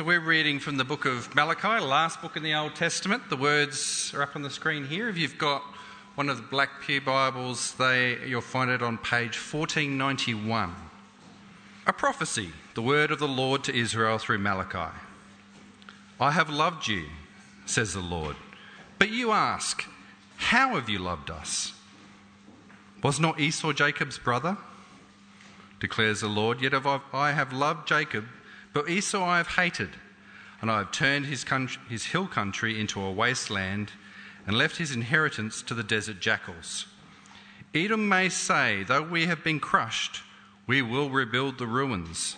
So we're reading from the book of Malachi, last book in the Old Testament. The words are up on the screen here. If you've got one of the Black Pew Bibles, they, you'll find it on page 1491. A prophecy, the word of the Lord to Israel through Malachi. I have loved you, says the Lord. But you ask, How have you loved us? Was not Esau Jacob's brother? Declares the Lord. Yet I have loved Jacob but Esau I have hated, and I have turned his, country, his hill country into a wasteland and left his inheritance to the desert jackals. Edom may say, Though we have been crushed, we will rebuild the ruins.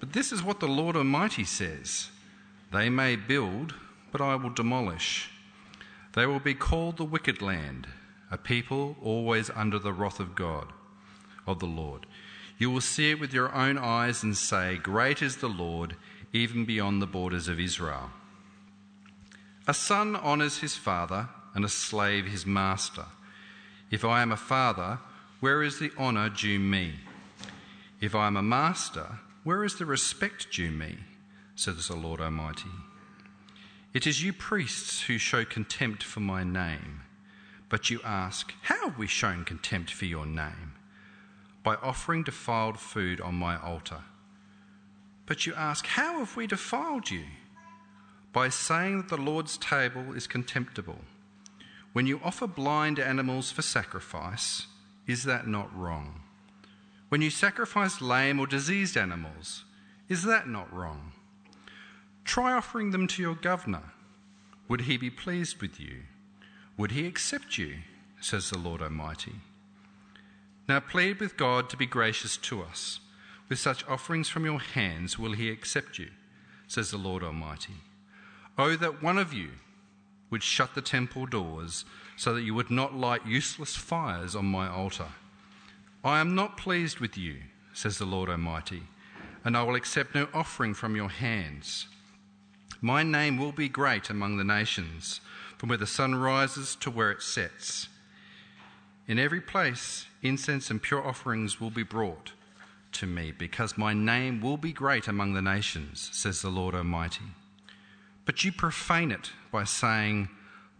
But this is what the Lord Almighty says They may build, but I will demolish. They will be called the wicked land, a people always under the wrath of God, of the Lord. You will see it with your own eyes and say, Great is the Lord, even beyond the borders of Israel. A son honours his father, and a slave his master. If I am a father, where is the honour due me? If I am a master, where is the respect due me? says the Lord Almighty. It is you priests who show contempt for my name. But you ask, How have we shown contempt for your name? By offering defiled food on my altar. But you ask, How have we defiled you? By saying that the Lord's table is contemptible. When you offer blind animals for sacrifice, is that not wrong? When you sacrifice lame or diseased animals, is that not wrong? Try offering them to your governor. Would he be pleased with you? Would he accept you? says the Lord Almighty. Now plead with God to be gracious to us. With such offerings from your hands will he accept you, says the Lord Almighty. Oh, that one of you would shut the temple doors so that you would not light useless fires on my altar. I am not pleased with you, says the Lord Almighty, and I will accept no offering from your hands. My name will be great among the nations, from where the sun rises to where it sets. In every place, incense and pure offerings will be brought to me, because my name will be great among the nations, says the Lord Almighty. But you profane it by saying,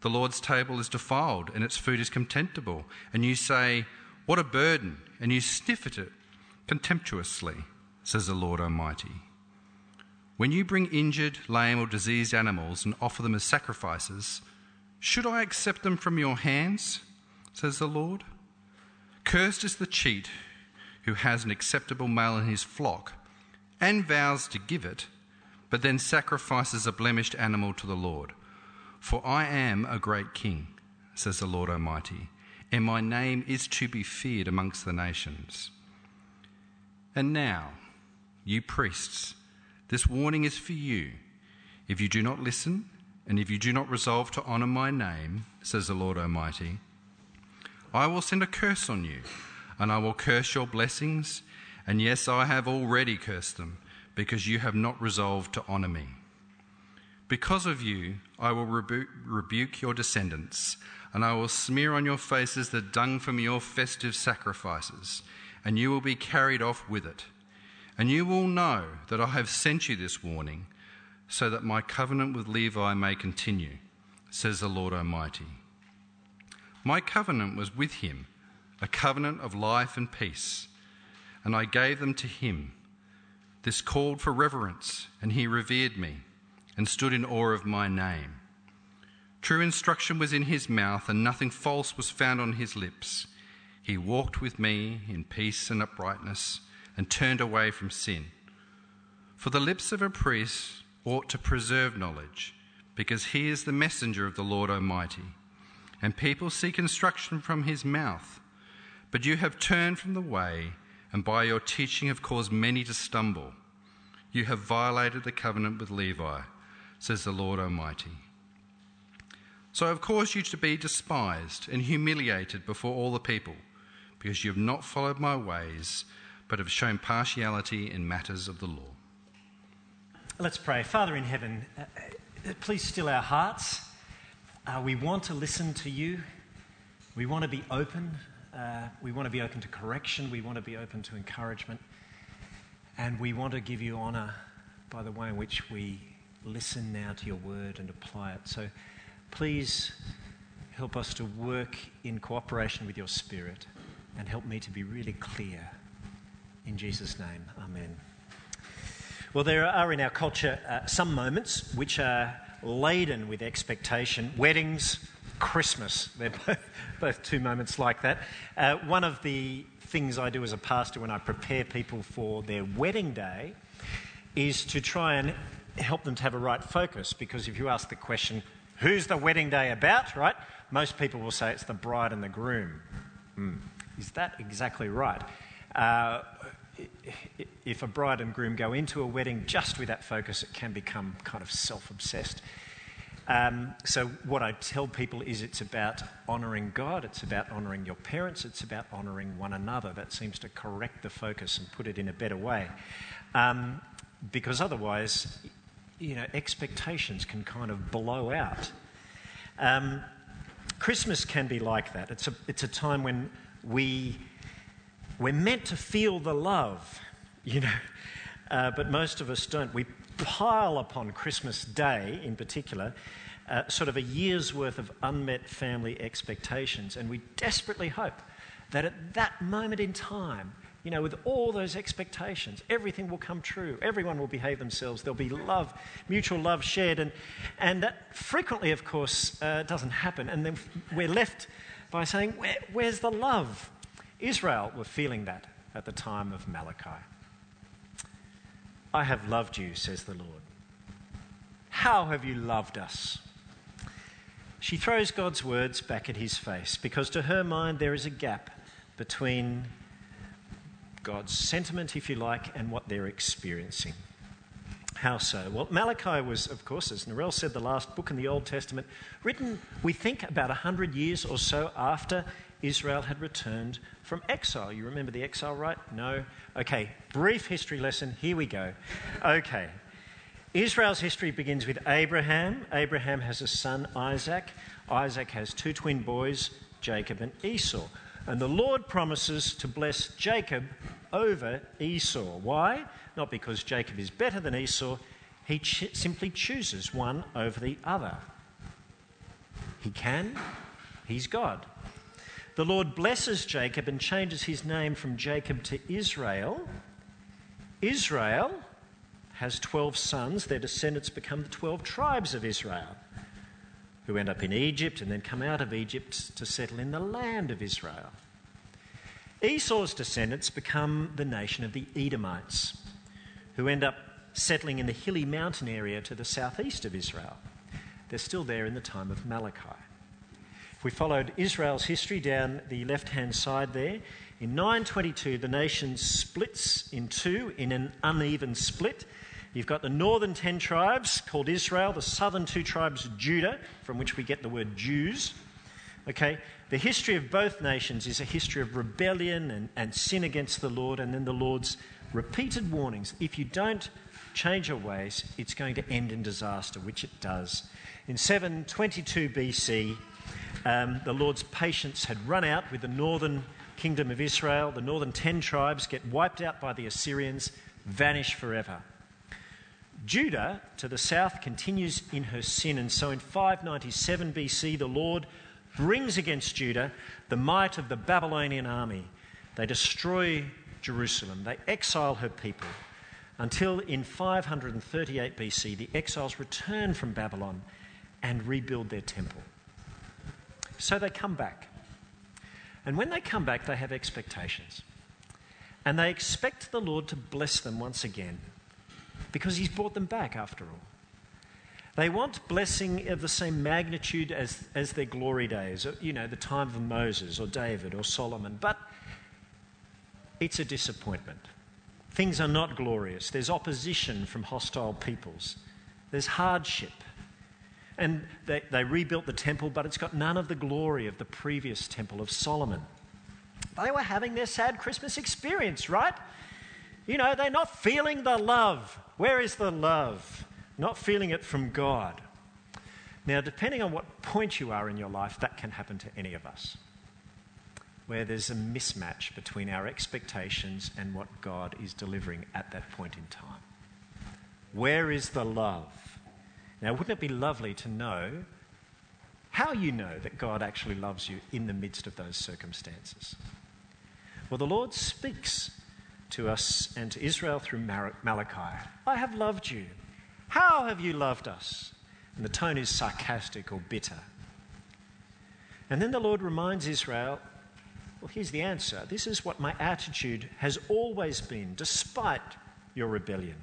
The Lord's table is defiled and its food is contemptible. And you say, What a burden! And you sniff at it contemptuously, says the Lord Almighty. When you bring injured, lame, or diseased animals and offer them as sacrifices, should I accept them from your hands? Says the Lord. Cursed is the cheat who has an acceptable male in his flock and vows to give it, but then sacrifices a blemished animal to the Lord. For I am a great king, says the Lord Almighty, and my name is to be feared amongst the nations. And now, you priests, this warning is for you. If you do not listen, and if you do not resolve to honour my name, says the Lord Almighty, I will send a curse on you, and I will curse your blessings. And yes, I have already cursed them, because you have not resolved to honour me. Because of you, I will rebu- rebuke your descendants, and I will smear on your faces the dung from your festive sacrifices, and you will be carried off with it. And you will know that I have sent you this warning, so that my covenant with Levi may continue, says the Lord Almighty. My covenant was with him, a covenant of life and peace, and I gave them to him. This called for reverence, and he revered me and stood in awe of my name. True instruction was in his mouth, and nothing false was found on his lips. He walked with me in peace and uprightness, and turned away from sin. For the lips of a priest ought to preserve knowledge, because he is the messenger of the Lord Almighty and people seek instruction from his mouth. But you have turned from the way, and by your teaching have caused many to stumble. You have violated the covenant with Levi, says the Lord Almighty. So I have caused you to be despised and humiliated before all the people, because you have not followed my ways, but have shown partiality in matters of the law. Let's pray. Father in heaven, uh, uh please still our hearts uh, we want to listen to you. We want to be open. Uh, we want to be open to correction. We want to be open to encouragement. And we want to give you honour by the way in which we listen now to your word and apply it. So please help us to work in cooperation with your spirit and help me to be really clear. In Jesus' name, amen. Well, there are in our culture uh, some moments which are laden with expectation. Weddings, Christmas, they're both, both two moments like that. Uh, one of the things I do as a pastor when I prepare people for their wedding day is to try and help them to have a right focus. Because if you ask the question, who's the wedding day about, right? Most people will say it's the bride and the groom. Mm. Is that exactly right? Uh, if a bride and groom go into a wedding just with that focus, it can become kind of self obsessed. Um, so, what I tell people is it's about honouring God, it's about honouring your parents, it's about honouring one another. That seems to correct the focus and put it in a better way. Um, because otherwise, you know, expectations can kind of blow out. Um, Christmas can be like that. It's a, it's a time when we, we're meant to feel the love, you know, uh, but most of us don't. We pile upon Christmas Day in particular uh, sort of a year's worth of unmet family expectations, and we desperately hope that at that moment in time, you know, with all those expectations, everything will come true. Everyone will behave themselves. There'll be love, mutual love shared. And, and that frequently, of course, uh, doesn't happen. And then we're left by saying, Where, Where's the love? Israel were feeling that at the time of Malachi. I have loved you, says the Lord. How have you loved us? She throws God's words back at his face because to her mind there is a gap between God's sentiment, if you like, and what they're experiencing. How so? Well, Malachi was, of course, as Narelle said, the last book in the Old Testament, written, we think, about 100 years or so after Israel had returned from exile. You remember the exile, right? No? Okay, brief history lesson. Here we go. Okay. Israel's history begins with Abraham. Abraham has a son, Isaac. Isaac has two twin boys, Jacob and Esau. And the Lord promises to bless Jacob over Esau. Why? Not because Jacob is better than Esau, he ch- simply chooses one over the other. He can, he's God. The Lord blesses Jacob and changes his name from Jacob to Israel. Israel has 12 sons. Their descendants become the 12 tribes of Israel, who end up in Egypt and then come out of Egypt to settle in the land of Israel. Esau's descendants become the nation of the Edomites, who end up settling in the hilly mountain area to the southeast of Israel. They're still there in the time of Malachi. If we followed Israel's history down the left hand side there, in 922 the nation splits in two in an uneven split. You've got the northern ten tribes called Israel, the southern two tribes, Judah, from which we get the word Jews. Okay, the history of both nations is a history of rebellion and, and sin against the Lord, and then the Lord's repeated warnings. If you don't change your ways, it's going to end in disaster, which it does. In 722 BC, um, the Lord's patience had run out with the northern kingdom of Israel. The northern ten tribes get wiped out by the Assyrians, vanish forever. Judah to the south continues in her sin, and so in 597 BC, the Lord brings against Judah the might of the Babylonian army. They destroy Jerusalem, they exile her people, until in 538 BC, the exiles return from Babylon and rebuild their temple. So they come back. And when they come back, they have expectations. And they expect the Lord to bless them once again because He's brought them back after all. They want blessing of the same magnitude as, as their glory days, you know, the time of Moses or David or Solomon, but it's a disappointment. Things are not glorious. There's opposition from hostile peoples, there's hardship. And they, they rebuilt the temple, but it's got none of the glory of the previous temple of Solomon. They were having their sad Christmas experience, right? You know, they're not feeling the love. Where is the love? Not feeling it from God. Now, depending on what point you are in your life, that can happen to any of us. Where there's a mismatch between our expectations and what God is delivering at that point in time. Where is the love? Now, wouldn't it be lovely to know how you know that God actually loves you in the midst of those circumstances? Well, the Lord speaks to us and to Israel through Malachi I have loved you. How have you loved us? And the tone is sarcastic or bitter. And then the Lord reminds Israel well, here's the answer. This is what my attitude has always been, despite your rebellion.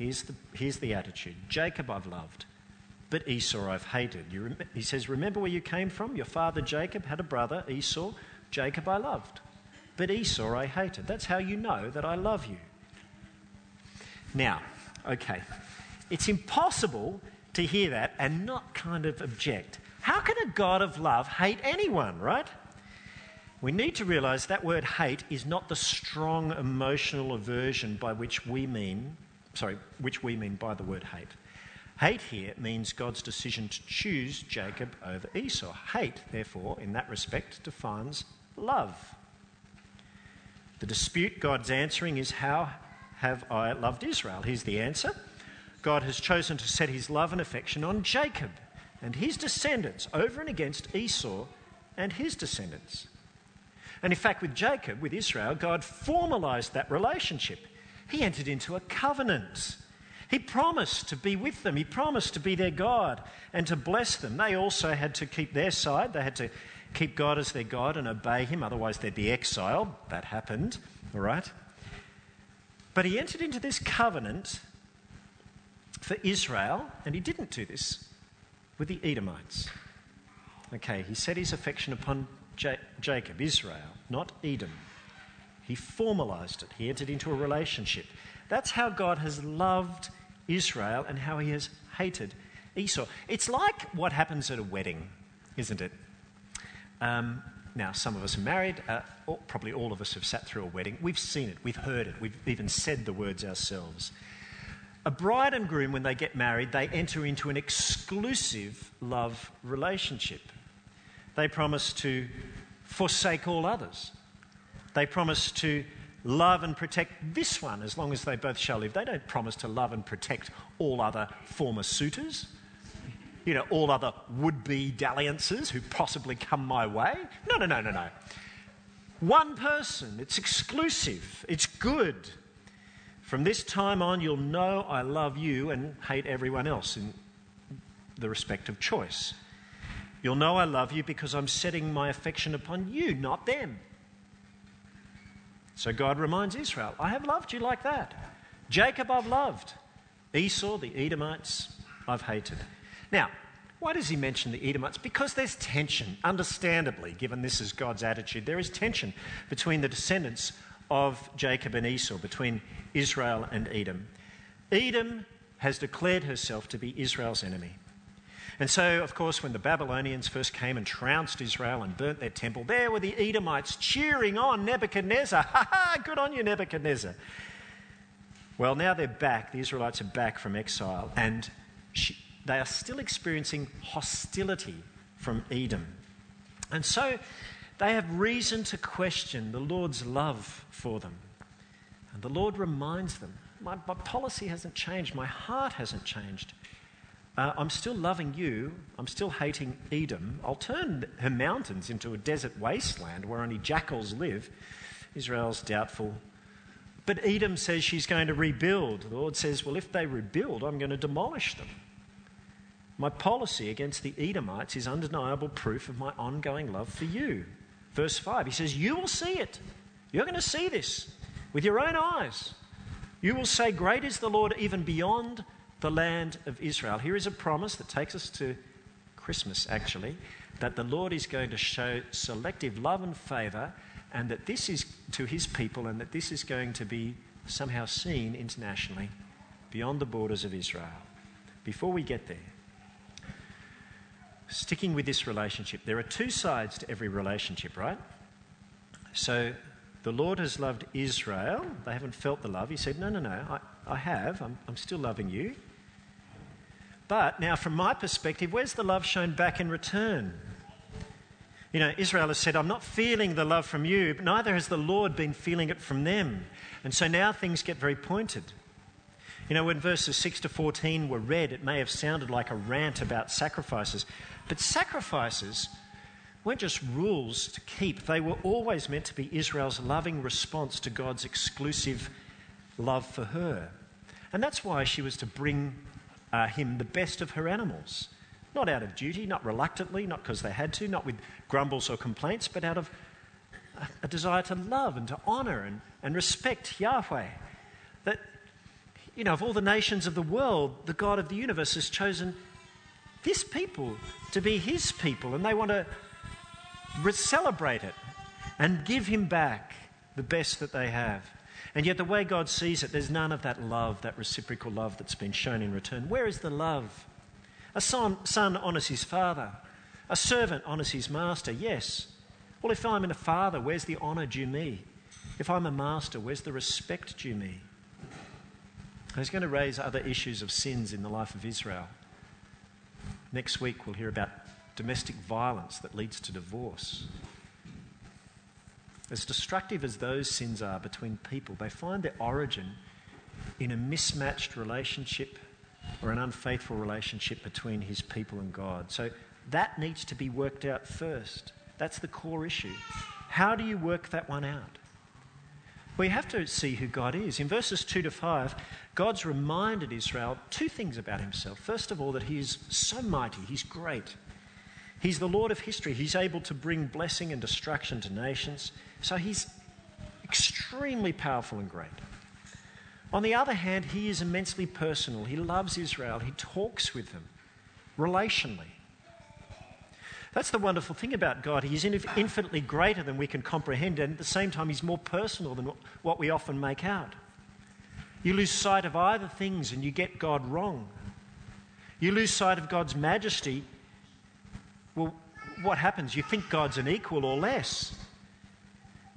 Here's the, here's the attitude Jacob I've loved, but Esau I've hated. Rem- he says, Remember where you came from? Your father Jacob had a brother, Esau. Jacob I loved, but Esau I hated. That's how you know that I love you. Now, okay, it's impossible to hear that and not kind of object. How can a God of love hate anyone, right? We need to realize that word hate is not the strong emotional aversion by which we mean, sorry, which we mean by the word hate. Hate here means God's decision to choose Jacob over Esau. Hate, therefore, in that respect, defines love. The dispute God's answering is How have I loved Israel? Here's the answer God has chosen to set his love and affection on Jacob and his descendants over and against Esau and his descendants. And in fact, with Jacob, with Israel, God formalized that relationship. He entered into a covenant. He promised to be with them. He promised to be their God and to bless them. They also had to keep their side. They had to keep God as their God and obey Him, otherwise, they'd be exiled. That happened, all right? But He entered into this covenant for Israel, and He didn't do this with the Edomites. Okay, He set His affection upon J- Jacob, Israel, not Edom. He formalized it, he entered into a relationship. That's how God has loved Israel and how he has hated Esau. It's like what happens at a wedding, isn't it? Um, now, some of us are married, uh, probably all of us have sat through a wedding. We've seen it, we've heard it, we've even said the words ourselves. A bride and groom, when they get married, they enter into an exclusive love relationship. They promise to forsake all others. They promise to love and protect this one as long as they both shall live. They don't promise to love and protect all other former suitors, you know, all other would be dalliances who possibly come my way. No, no, no, no, no. One person, it's exclusive, it's good. From this time on, you'll know I love you and hate everyone else in the respect of choice. You'll know I love you because I'm setting my affection upon you, not them. So God reminds Israel, I have loved you like that. Jacob I've loved. Esau, the Edomites, I've hated. Now, why does he mention the Edomites? Because there's tension, understandably, given this is God's attitude. There is tension between the descendants of Jacob and Esau, between Israel and Edom. Edom has declared herself to be Israel's enemy. And so, of course, when the Babylonians first came and trounced Israel and burnt their temple, there were the Edomites cheering on Nebuchadnezzar. Ha ha, good on you, Nebuchadnezzar. Well, now they're back. The Israelites are back from exile, and she, they are still experiencing hostility from Edom. And so they have reason to question the Lord's love for them. And the Lord reminds them my, my policy hasn't changed, my heart hasn't changed. Uh, I'm still loving you. I'm still hating Edom. I'll turn her mountains into a desert wasteland where only jackals live. Israel's doubtful. But Edom says she's going to rebuild. The Lord says, Well, if they rebuild, I'm going to demolish them. My policy against the Edomites is undeniable proof of my ongoing love for you. Verse 5, he says, You will see it. You're going to see this with your own eyes. You will say, Great is the Lord, even beyond the land of Israel. Here is a promise that takes us to Christmas, actually, that the Lord is going to show selective love and favour, and that this is to his people, and that this is going to be somehow seen internationally beyond the borders of Israel. Before we get there, sticking with this relationship, there are two sides to every relationship, right? So the Lord has loved Israel. They haven't felt the love. He said, No, no, no, I, I have. I'm, I'm still loving you. But now, from my perspective, where's the love shown back in return? You know, Israel has said, I'm not feeling the love from you, but neither has the Lord been feeling it from them. And so now things get very pointed. You know, when verses 6 to 14 were read, it may have sounded like a rant about sacrifices. But sacrifices weren't just rules to keep, they were always meant to be Israel's loving response to God's exclusive love for her. And that's why she was to bring uh, him the best of her animals. Not out of duty, not reluctantly, not because they had to, not with grumbles or complaints, but out of a, a desire to love and to honour and, and respect Yahweh. That you know, of all the nations of the world, the God of the universe has chosen this people to be his people, and they want to celebrate it and give him back the best that they have. And yet, the way God sees it, there's none of that love, that reciprocal love that's been shown in return. Where is the love? A son, son honours his father, a servant honours his master, yes. Well, if I'm in a father, where's the honour due me? If I'm a master, where's the respect due me? He's going to raise other issues of sins in the life of Israel. Next week, we'll hear about domestic violence that leads to divorce. As destructive as those sins are between people, they find their origin in a mismatched relationship or an unfaithful relationship between his people and God. So that needs to be worked out first. That's the core issue. How do you work that one out? We have to see who God is. In verses 2 to 5, God's reminded Israel two things about himself. First of all, that he is so mighty, he's great. He's the Lord of history. He's able to bring blessing and destruction to nations. So he's extremely powerful and great. On the other hand, he is immensely personal. He loves Israel. He talks with them relationally. That's the wonderful thing about God. He is infinitely greater than we can comprehend, and at the same time, He's more personal than what we often make out. You lose sight of either things and you get God wrong. You lose sight of God's majesty. Well, what happens? You think God's an equal or less.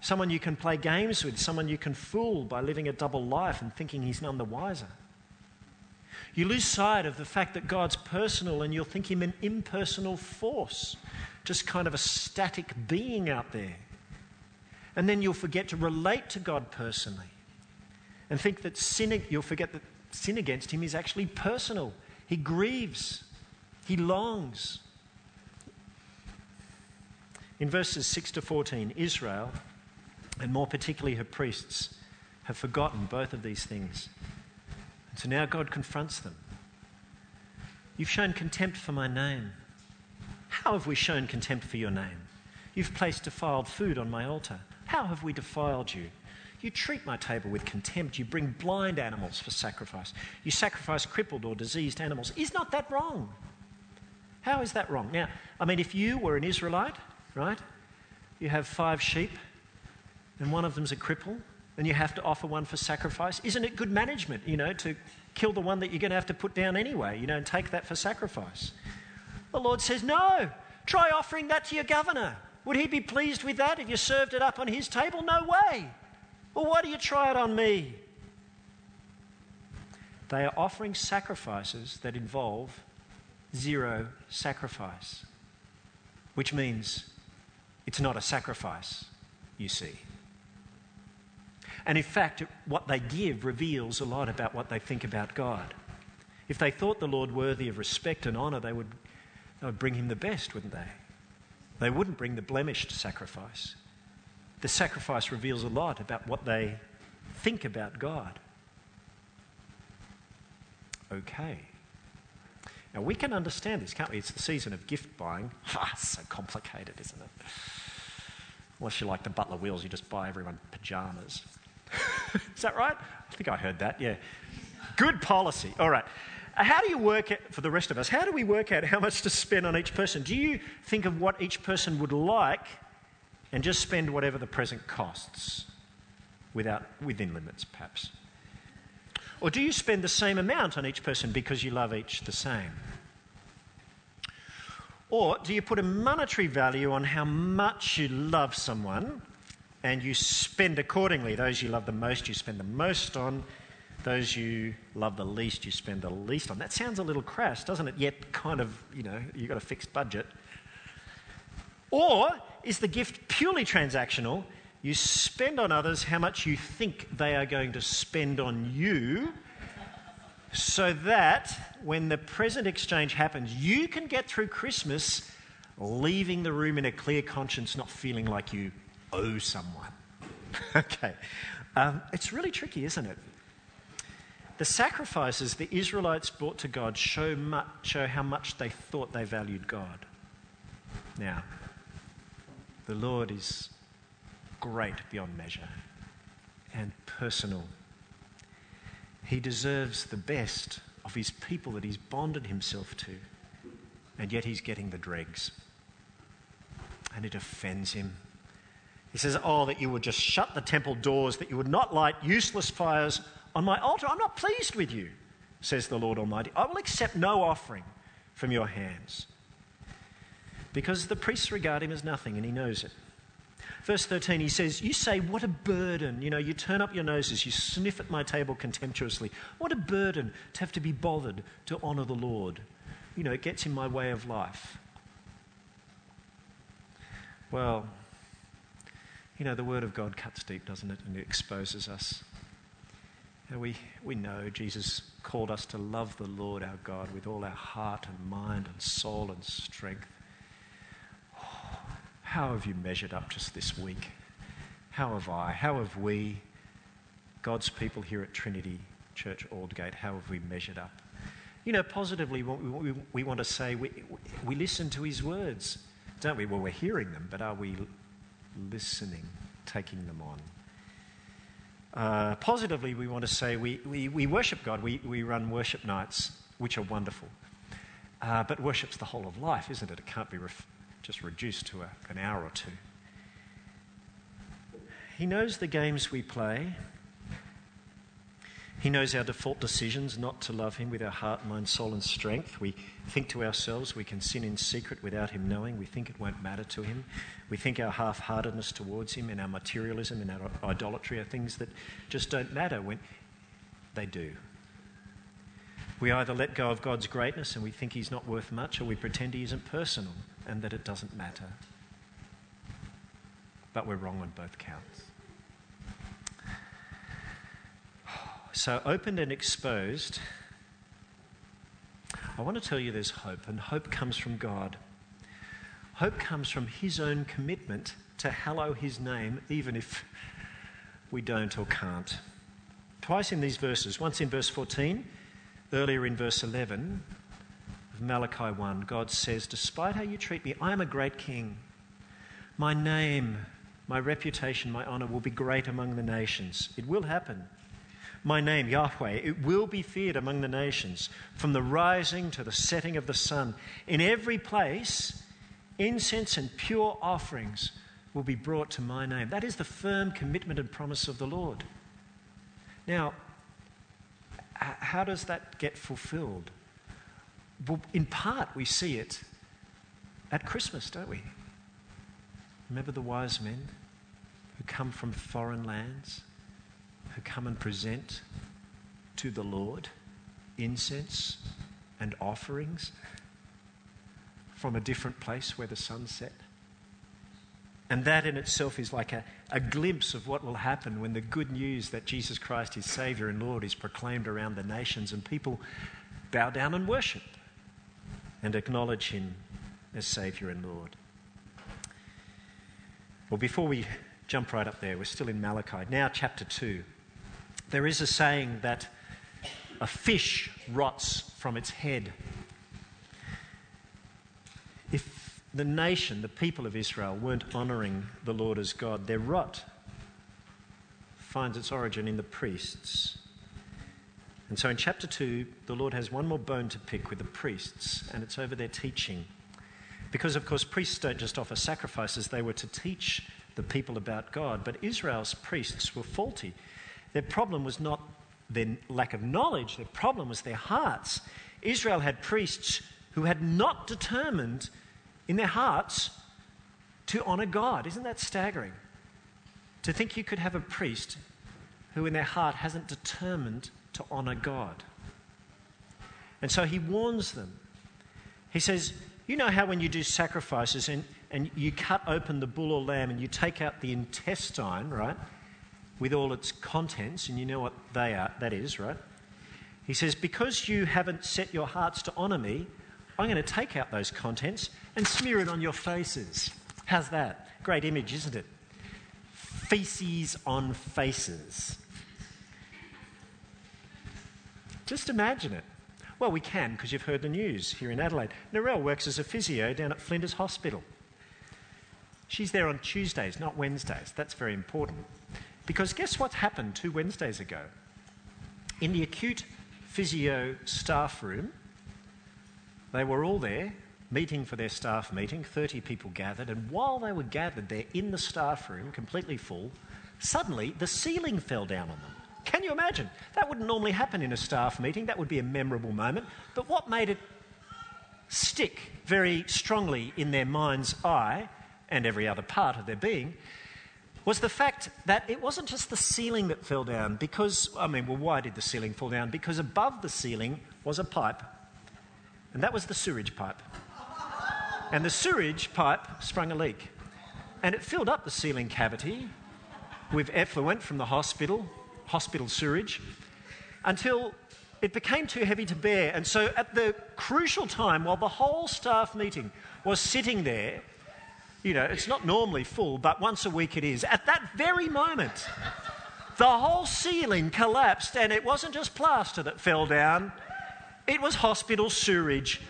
Someone you can play games with, someone you can fool by living a double life and thinking he's none the wiser. You lose sight of the fact that God's personal and you'll think him an impersonal force, just kind of a static being out there. And then you'll forget to relate to God personally and think that sin, you'll forget that sin against him is actually personal. He grieves, he longs. In verses 6 to 14, Israel, and more particularly her priests, have forgotten both of these things. And so now God confronts them. You've shown contempt for my name. How have we shown contempt for your name? You've placed defiled food on my altar. How have we defiled you? You treat my table with contempt. You bring blind animals for sacrifice. You sacrifice crippled or diseased animals. Is not that wrong? How is that wrong? Now, I mean, if you were an Israelite, right, you have five sheep and one of them's a cripple and you have to offer one for sacrifice, isn't it good management, you know, to kill the one that you're going to have to put down anyway, you know, and take that for sacrifice? The Lord says, no, try offering that to your governor. Would he be pleased with that if you served it up on his table? No way. Well, why do you try it on me? They are offering sacrifices that involve zero sacrifice, which means it's not a sacrifice, you see. And in fact, what they give reveals a lot about what they think about God. If they thought the Lord worthy of respect and honour, they would, they would bring him the best, wouldn't they? They wouldn't bring the blemished sacrifice the sacrifice reveals a lot about what they think about God. Okay. Now we can understand this, can't we? It's the season of gift buying. Ah, so complicated, isn't it? Unless you like the Butler Wheels, you just buy everyone pajamas. Is that right? I think I heard that, yeah. Good policy. All right. How do you work it for the rest of us? How do we work out how much to spend on each person? Do you think of what each person would like and just spend whatever the present costs without, within limits, perhaps? Or do you spend the same amount on each person because you love each the same? Or do you put a monetary value on how much you love someone and you spend accordingly? Those you love the most, you spend the most on. Those you love the least, you spend the least on. That sounds a little crass, doesn't it? Yet, kind of, you know, you've got a fixed budget. Or is the gift purely transactional? You spend on others how much you think they are going to spend on you, so that when the present exchange happens, you can get through Christmas leaving the room in a clear conscience, not feeling like you owe someone. okay. Um, it's really tricky, isn't it? The sacrifices the Israelites brought to God show, much, show how much they thought they valued God. Now, the Lord is great beyond measure and personal. He deserves the best of his people that he's bonded himself to, and yet he's getting the dregs. And it offends him. He says, Oh, that you would just shut the temple doors, that you would not light useless fires on my altar. I'm not pleased with you, says the Lord Almighty. I will accept no offering from your hands. Because the priests regard him as nothing, and he knows it. Verse 13, he says, You say, What a burden. You know, you turn up your noses, you sniff at my table contemptuously. What a burden to have to be bothered to honour the Lord. You know, it gets in my way of life. Well, you know, the Word of God cuts deep, doesn't it? And it exposes us. We, we know Jesus called us to love the Lord our God with all our heart and mind and soul and strength. How have you measured up just this week? How have I? How have we, God's people here at Trinity Church Aldgate, how have we measured up? You know, positively, we, we, we want to say we, we listen to his words, don't we? Well, we're hearing them, but are we listening, taking them on? Uh, positively, we want to say we, we, we worship God. We, we run worship nights, which are wonderful. Uh, but worship's the whole of life, isn't it? It can't be ref- just reduced to a, an hour or two. He knows the games we play. He knows our default decisions not to love Him with our heart, mind, soul, and strength. We think to ourselves we can sin in secret without Him knowing. We think it won't matter to Him. We think our half heartedness towards Him and our materialism and our idolatry are things that just don't matter when they do. We either let go of God's greatness and we think He's not worth much, or we pretend He isn't personal and that it doesn't matter. But we're wrong on both counts. So, opened and exposed, I want to tell you there's hope, and hope comes from God. Hope comes from His own commitment to hallow His name, even if we don't or can't. Twice in these verses, once in verse 14, earlier in verse 11 of Malachi 1, God says, Despite how you treat me, I am a great king. My name, my reputation, my honor will be great among the nations. It will happen my name, Yahweh, it will be feared among the nations, from the rising to the setting of the sun. In every place, incense and pure offerings will be brought to my name. That is the firm commitment and promise of the Lord. Now, how does that get fulfilled? In part, we see it at Christmas, don't we? Remember the wise men who come from foreign lands? who come and present to the Lord incense and offerings from a different place where the sun set. And that in itself is like a, a glimpse of what will happen when the good news that Jesus Christ is Savior and Lord is proclaimed around the nations and people bow down and worship and acknowledge Him as Savior and Lord. Well, before we jump right up there, we're still in Malachi. Now, chapter 2. There is a saying that a fish rots from its head. If the nation, the people of Israel, weren't honouring the Lord as God, their rot finds its origin in the priests. And so in chapter 2, the Lord has one more bone to pick with the priests, and it's over their teaching. Because, of course, priests don't just offer sacrifices, they were to teach the people about God. But Israel's priests were faulty. Their problem was not their lack of knowledge, their problem was their hearts. Israel had priests who had not determined in their hearts to honour God. Isn't that staggering? To think you could have a priest who in their heart hasn't determined to honour God. And so he warns them. He says, You know how when you do sacrifices and, and you cut open the bull or lamb and you take out the intestine, right? with all its contents, and you know what they are, that is, right? He says, Because you haven't set your hearts to honour me, I'm going to take out those contents and smear it on your faces. How's that? Great image, isn't it? Feces on faces. Just imagine it. Well, we can because you've heard the news here in Adelaide. Narelle works as a physio down at Flinders Hospital. She's there on Tuesdays, not Wednesdays. That's very important. Because guess what happened two Wednesdays ago? In the acute physio staff room, they were all there meeting for their staff meeting, 30 people gathered, and while they were gathered there in the staff room, completely full, suddenly the ceiling fell down on them. Can you imagine? That wouldn't normally happen in a staff meeting. That would be a memorable moment. But what made it stick very strongly in their mind's eye and every other part of their being was the fact that it wasn't just the ceiling that fell down, because, I mean, well, why did the ceiling fall down? Because above the ceiling was a pipe, and that was the sewage pipe. And the sewage pipe sprung a leak, and it filled up the ceiling cavity with effluent from the hospital, hospital sewage, until it became too heavy to bear. And so, at the crucial time, while the whole staff meeting was sitting there, you know, it's not normally full, but once a week it is. At that very moment, the whole ceiling collapsed, and it wasn't just plaster that fell down, it was hospital sewage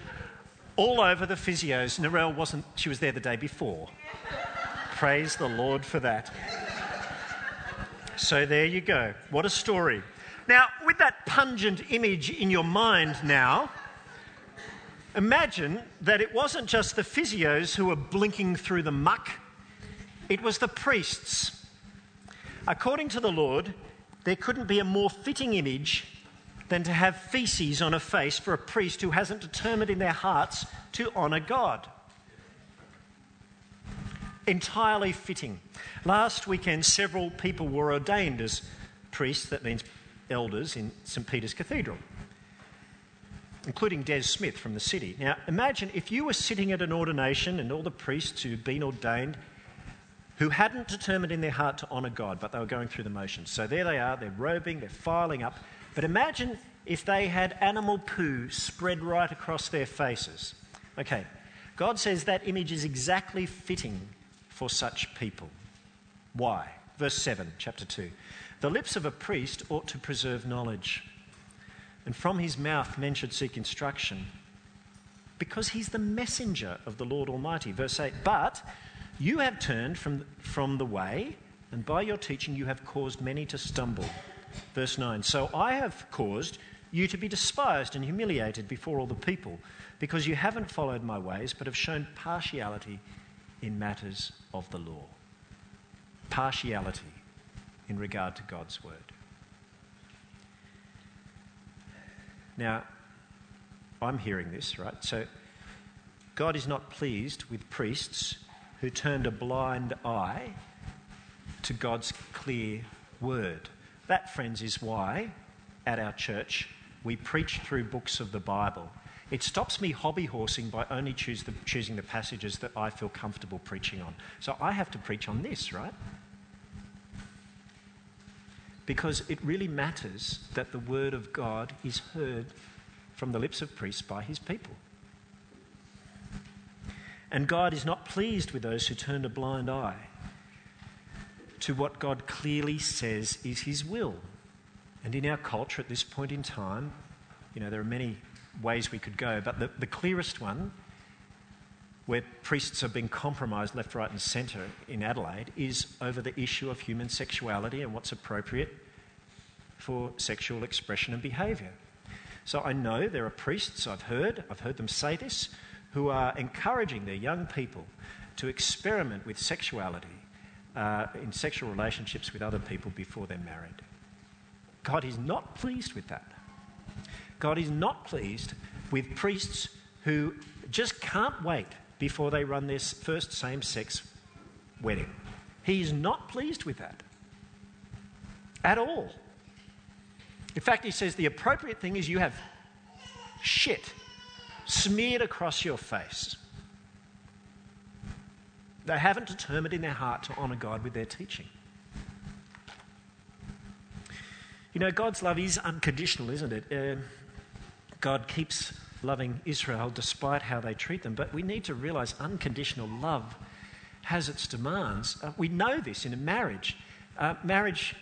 all over the physios. Narelle wasn't, she was there the day before. Praise the Lord for that. So there you go. What a story. Now, with that pungent image in your mind now, Imagine that it wasn't just the physios who were blinking through the muck, it was the priests. According to the Lord, there couldn't be a more fitting image than to have feces on a face for a priest who hasn't determined in their hearts to honour God. Entirely fitting. Last weekend, several people were ordained as priests, that means elders, in St. Peter's Cathedral including Des Smith from the city. Now, imagine if you were sitting at an ordination and all the priests who'd been ordained who hadn't determined in their heart to honour God, but they were going through the motions. So there they are, they're robing, they're filing up. But imagine if they had animal poo spread right across their faces. Okay, God says that image is exactly fitting for such people. Why? Verse 7, chapter 2. The lips of a priest ought to preserve knowledge and from his mouth men should seek instruction, because he's the messenger of the Lord Almighty. Verse 8 But you have turned from, from the way, and by your teaching you have caused many to stumble. Verse 9 So I have caused you to be despised and humiliated before all the people, because you haven't followed my ways, but have shown partiality in matters of the law. Partiality in regard to God's word. Now, I'm hearing this, right? So, God is not pleased with priests who turned a blind eye to God's clear word. That, friends, is why at our church we preach through books of the Bible. It stops me hobby horsing by only choose the, choosing the passages that I feel comfortable preaching on. So I have to preach on this, right? because it really matters that the word of God is heard from the lips of priests by his people. And God is not pleased with those who turn a blind eye to what God clearly says is his will. And in our culture at this point in time, you know, there are many ways we could go, but the, the clearest one, where priests have been compromised left, right, and centre in Adelaide, is over the issue of human sexuality and what's appropriate for sexual expression and behaviour. So I know there are priests, I've heard, I've heard them say this, who are encouraging their young people to experiment with sexuality uh, in sexual relationships with other people before they're married. God is not pleased with that. God is not pleased with priests who just can't wait before they run their first same sex wedding. He is not pleased with that at all. In fact, he says the appropriate thing is you have shit smeared across your face. They haven't determined in their heart to honour God with their teaching. You know, God's love is unconditional, isn't it? Uh, God keeps loving Israel despite how they treat them, but we need to realize unconditional love has its demands. Uh, we know this in a marriage. Uh, marriage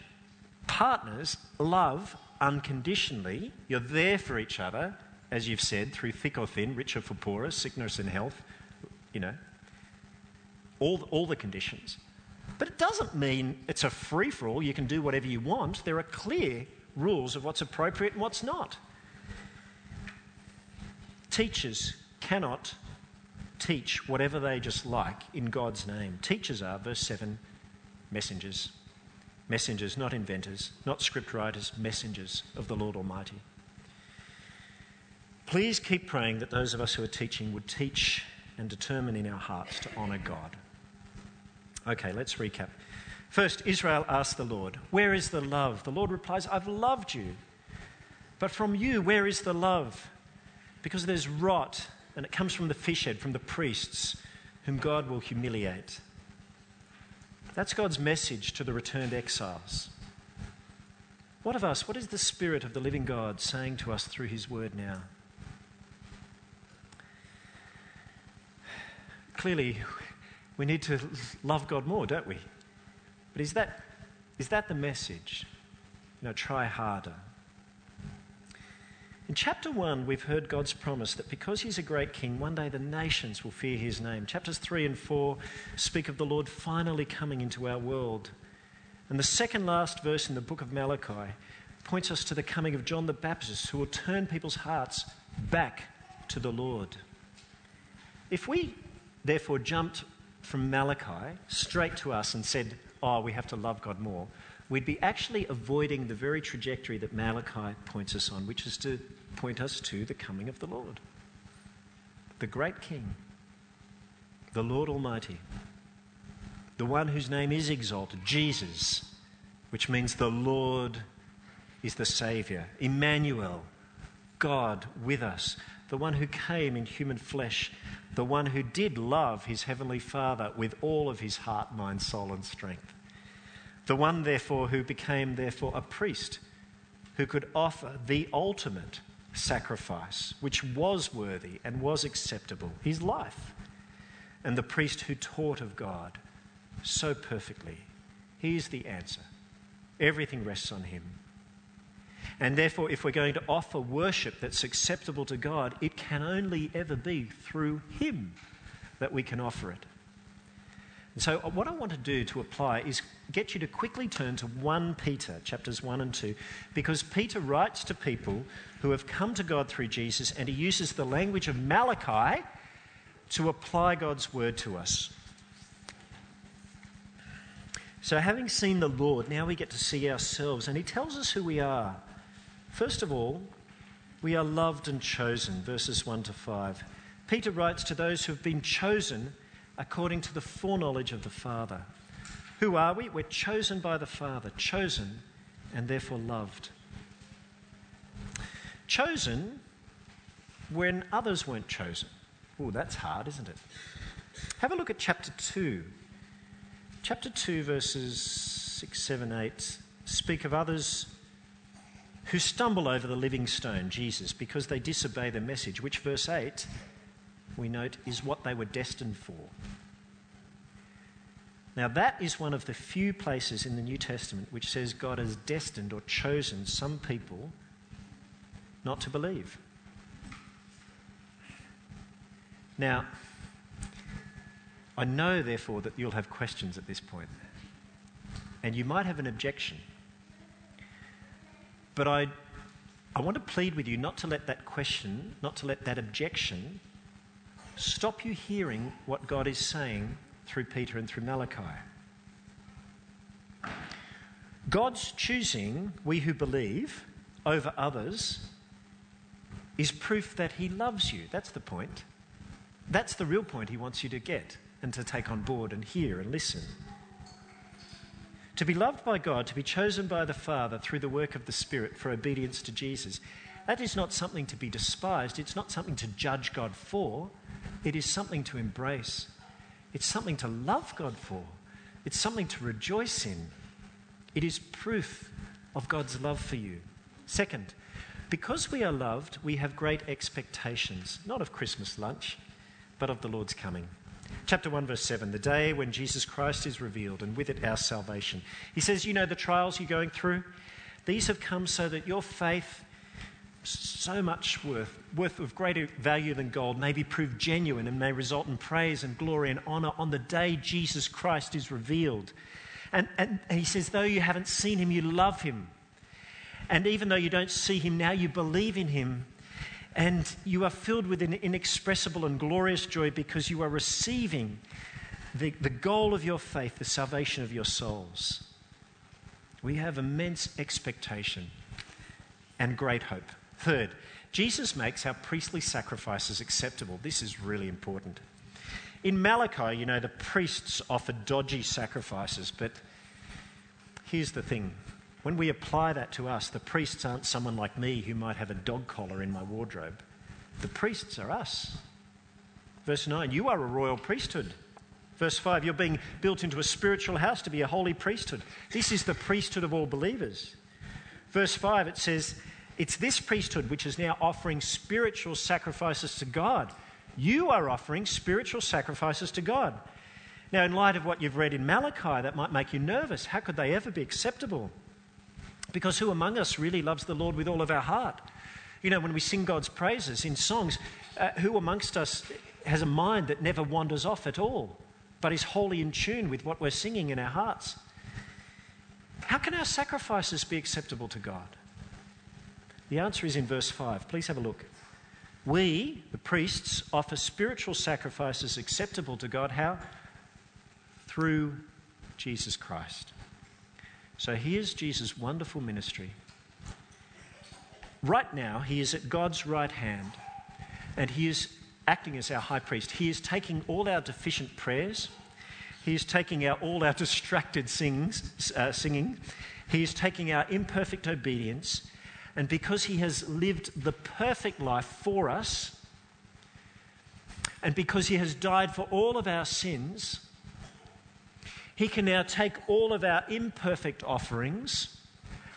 partners love unconditionally. You're there for each other, as you've said, through thick or thin, richer for poorer, sickness and health, you know, all, all the conditions. But it doesn't mean it's a free for all, you can do whatever you want. There are clear rules of what's appropriate and what's not. Teachers cannot teach whatever they just like in God's name. Teachers are, verse 7, messengers. Messengers, not inventors, not script writers, messengers of the Lord Almighty. Please keep praying that those of us who are teaching would teach and determine in our hearts to honour God. Okay, let's recap. First, Israel asked the Lord, Where is the love? The Lord replies, I've loved you. But from you, where is the love? Because there's rot, and it comes from the fish head, from the priests, whom God will humiliate. That's God's message to the returned exiles. What of us? What is the Spirit of the living God saying to us through His word now? Clearly, we need to love God more, don't we? But is that, is that the message? You know, try harder. In chapter 1, we've heard God's promise that because he's a great king, one day the nations will fear his name. Chapters 3 and 4 speak of the Lord finally coming into our world. And the second last verse in the book of Malachi points us to the coming of John the Baptist, who will turn people's hearts back to the Lord. If we therefore jumped from Malachi straight to us and said, Oh, we have to love God more, we'd be actually avoiding the very trajectory that Malachi points us on, which is to point us to the coming of the Lord, the great King, the Lord Almighty, the one whose name is exalted, Jesus, which means the Lord is the Saviour, Emmanuel, God with us, the one who came in human flesh the one who did love his heavenly Father with all of his heart, mind, soul, and strength. The one, therefore, who became, therefore, a priest who could offer the ultimate sacrifice, which was worthy and was acceptable, his life. And the priest who taught of God so perfectly. He is the answer. Everything rests on him. And therefore, if we're going to offer worship that's acceptable to God, it can only ever be through Him that we can offer it. And so, uh, what I want to do to apply is get you to quickly turn to 1 Peter, chapters 1 and 2, because Peter writes to people who have come to God through Jesus, and he uses the language of Malachi to apply God's word to us. So, having seen the Lord, now we get to see ourselves, and he tells us who we are. First of all, we are loved and chosen, verses 1 to 5. Peter writes to those who have been chosen according to the foreknowledge of the Father. Who are we? We're chosen by the Father, chosen and therefore loved. Chosen when others weren't chosen. Oh, that's hard, isn't it? Have a look at chapter 2. Chapter 2, verses 6, 7, 8 speak of others who stumble over the living stone, Jesus, because they disobey the message, which, verse 8, we note, is what they were destined for. Now, that is one of the few places in the New Testament which says God has destined or chosen some people not to believe. Now, I know, therefore, that you'll have questions at this point, and you might have an objection. But I, I want to plead with you not to let that question, not to let that objection stop you hearing what God is saying through Peter and through Malachi. God's choosing we who believe over others is proof that He loves you. That's the point. That's the real point He wants you to get and to take on board and hear and listen. To be loved by God, to be chosen by the Father through the work of the Spirit for obedience to Jesus, that is not something to be despised. It's not something to judge God for. It is something to embrace. It's something to love God for. It's something to rejoice in. It is proof of God's love for you. Second, because we are loved, we have great expectations, not of Christmas lunch, but of the Lord's coming. Chapter 1, verse 7, the day when Jesus Christ is revealed and with it our salvation. He says, You know, the trials you're going through, these have come so that your faith, so much worth, worth of greater value than gold, may be proved genuine and may result in praise and glory and honor on the day Jesus Christ is revealed. And, and, and he says, Though you haven't seen him, you love him. And even though you don't see him now, you believe in him and you are filled with an inexpressible and glorious joy because you are receiving the, the goal of your faith, the salvation of your souls. We have immense expectation and great hope. Third, Jesus makes our priestly sacrifices acceptable. This is really important. In Malachi, you know, the priests offered dodgy sacrifices, but here's the thing when we apply that to us, the priests aren't someone like me who might have a dog collar in my wardrobe. The priests are us. Verse 9, you are a royal priesthood. Verse 5, you're being built into a spiritual house to be a holy priesthood. This is the priesthood of all believers. Verse 5, it says, It's this priesthood which is now offering spiritual sacrifices to God. You are offering spiritual sacrifices to God. Now, in light of what you've read in Malachi, that might make you nervous. How could they ever be acceptable? Because who among us really loves the Lord with all of our heart? You know, when we sing God's praises in songs, uh, who amongst us has a mind that never wanders off at all, but is wholly in tune with what we're singing in our hearts? How can our sacrifices be acceptable to God? The answer is in verse 5. Please have a look. We, the priests, offer spiritual sacrifices acceptable to God. How? Through Jesus Christ. So here's Jesus' wonderful ministry. Right now, he is at God's right hand and he is acting as our high priest. He is taking all our deficient prayers, he is taking our, all our distracted sings, uh, singing, he is taking our imperfect obedience, and because he has lived the perfect life for us, and because he has died for all of our sins, he can now take all of our imperfect offerings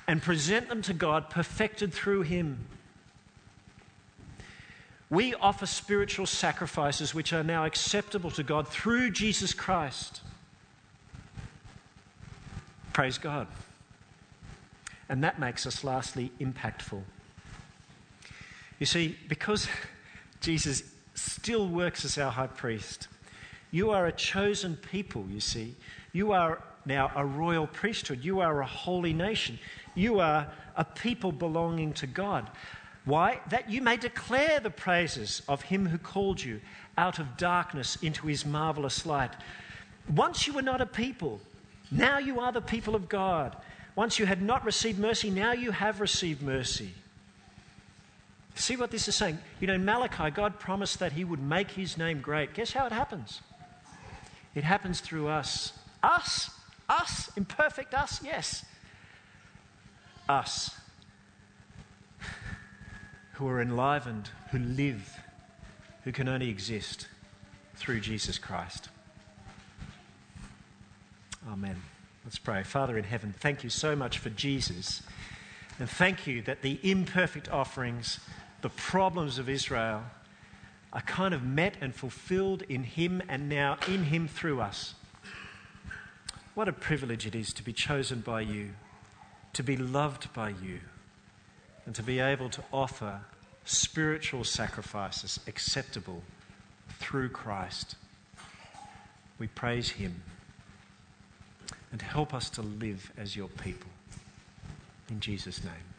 and present them to God perfected through Him. We offer spiritual sacrifices which are now acceptable to God through Jesus Christ. Praise God. And that makes us lastly impactful. You see, because Jesus still works as our high priest, you are a chosen people, you see. You are now a royal priesthood. You are a holy nation. You are a people belonging to God. Why? That you may declare the praises of him who called you out of darkness into his marvelous light. Once you were not a people, now you are the people of God. Once you had not received mercy, now you have received mercy. See what this is saying? You know, Malachi, God promised that he would make his name great. Guess how it happens? It happens through us. Us, us, imperfect us, yes. Us who are enlivened, who live, who can only exist through Jesus Christ. Amen. Let's pray. Father in heaven, thank you so much for Jesus. And thank you that the imperfect offerings, the problems of Israel, are kind of met and fulfilled in Him and now in Him through us. What a privilege it is to be chosen by you, to be loved by you, and to be able to offer spiritual sacrifices acceptable through Christ. We praise Him and help us to live as your people. In Jesus' name.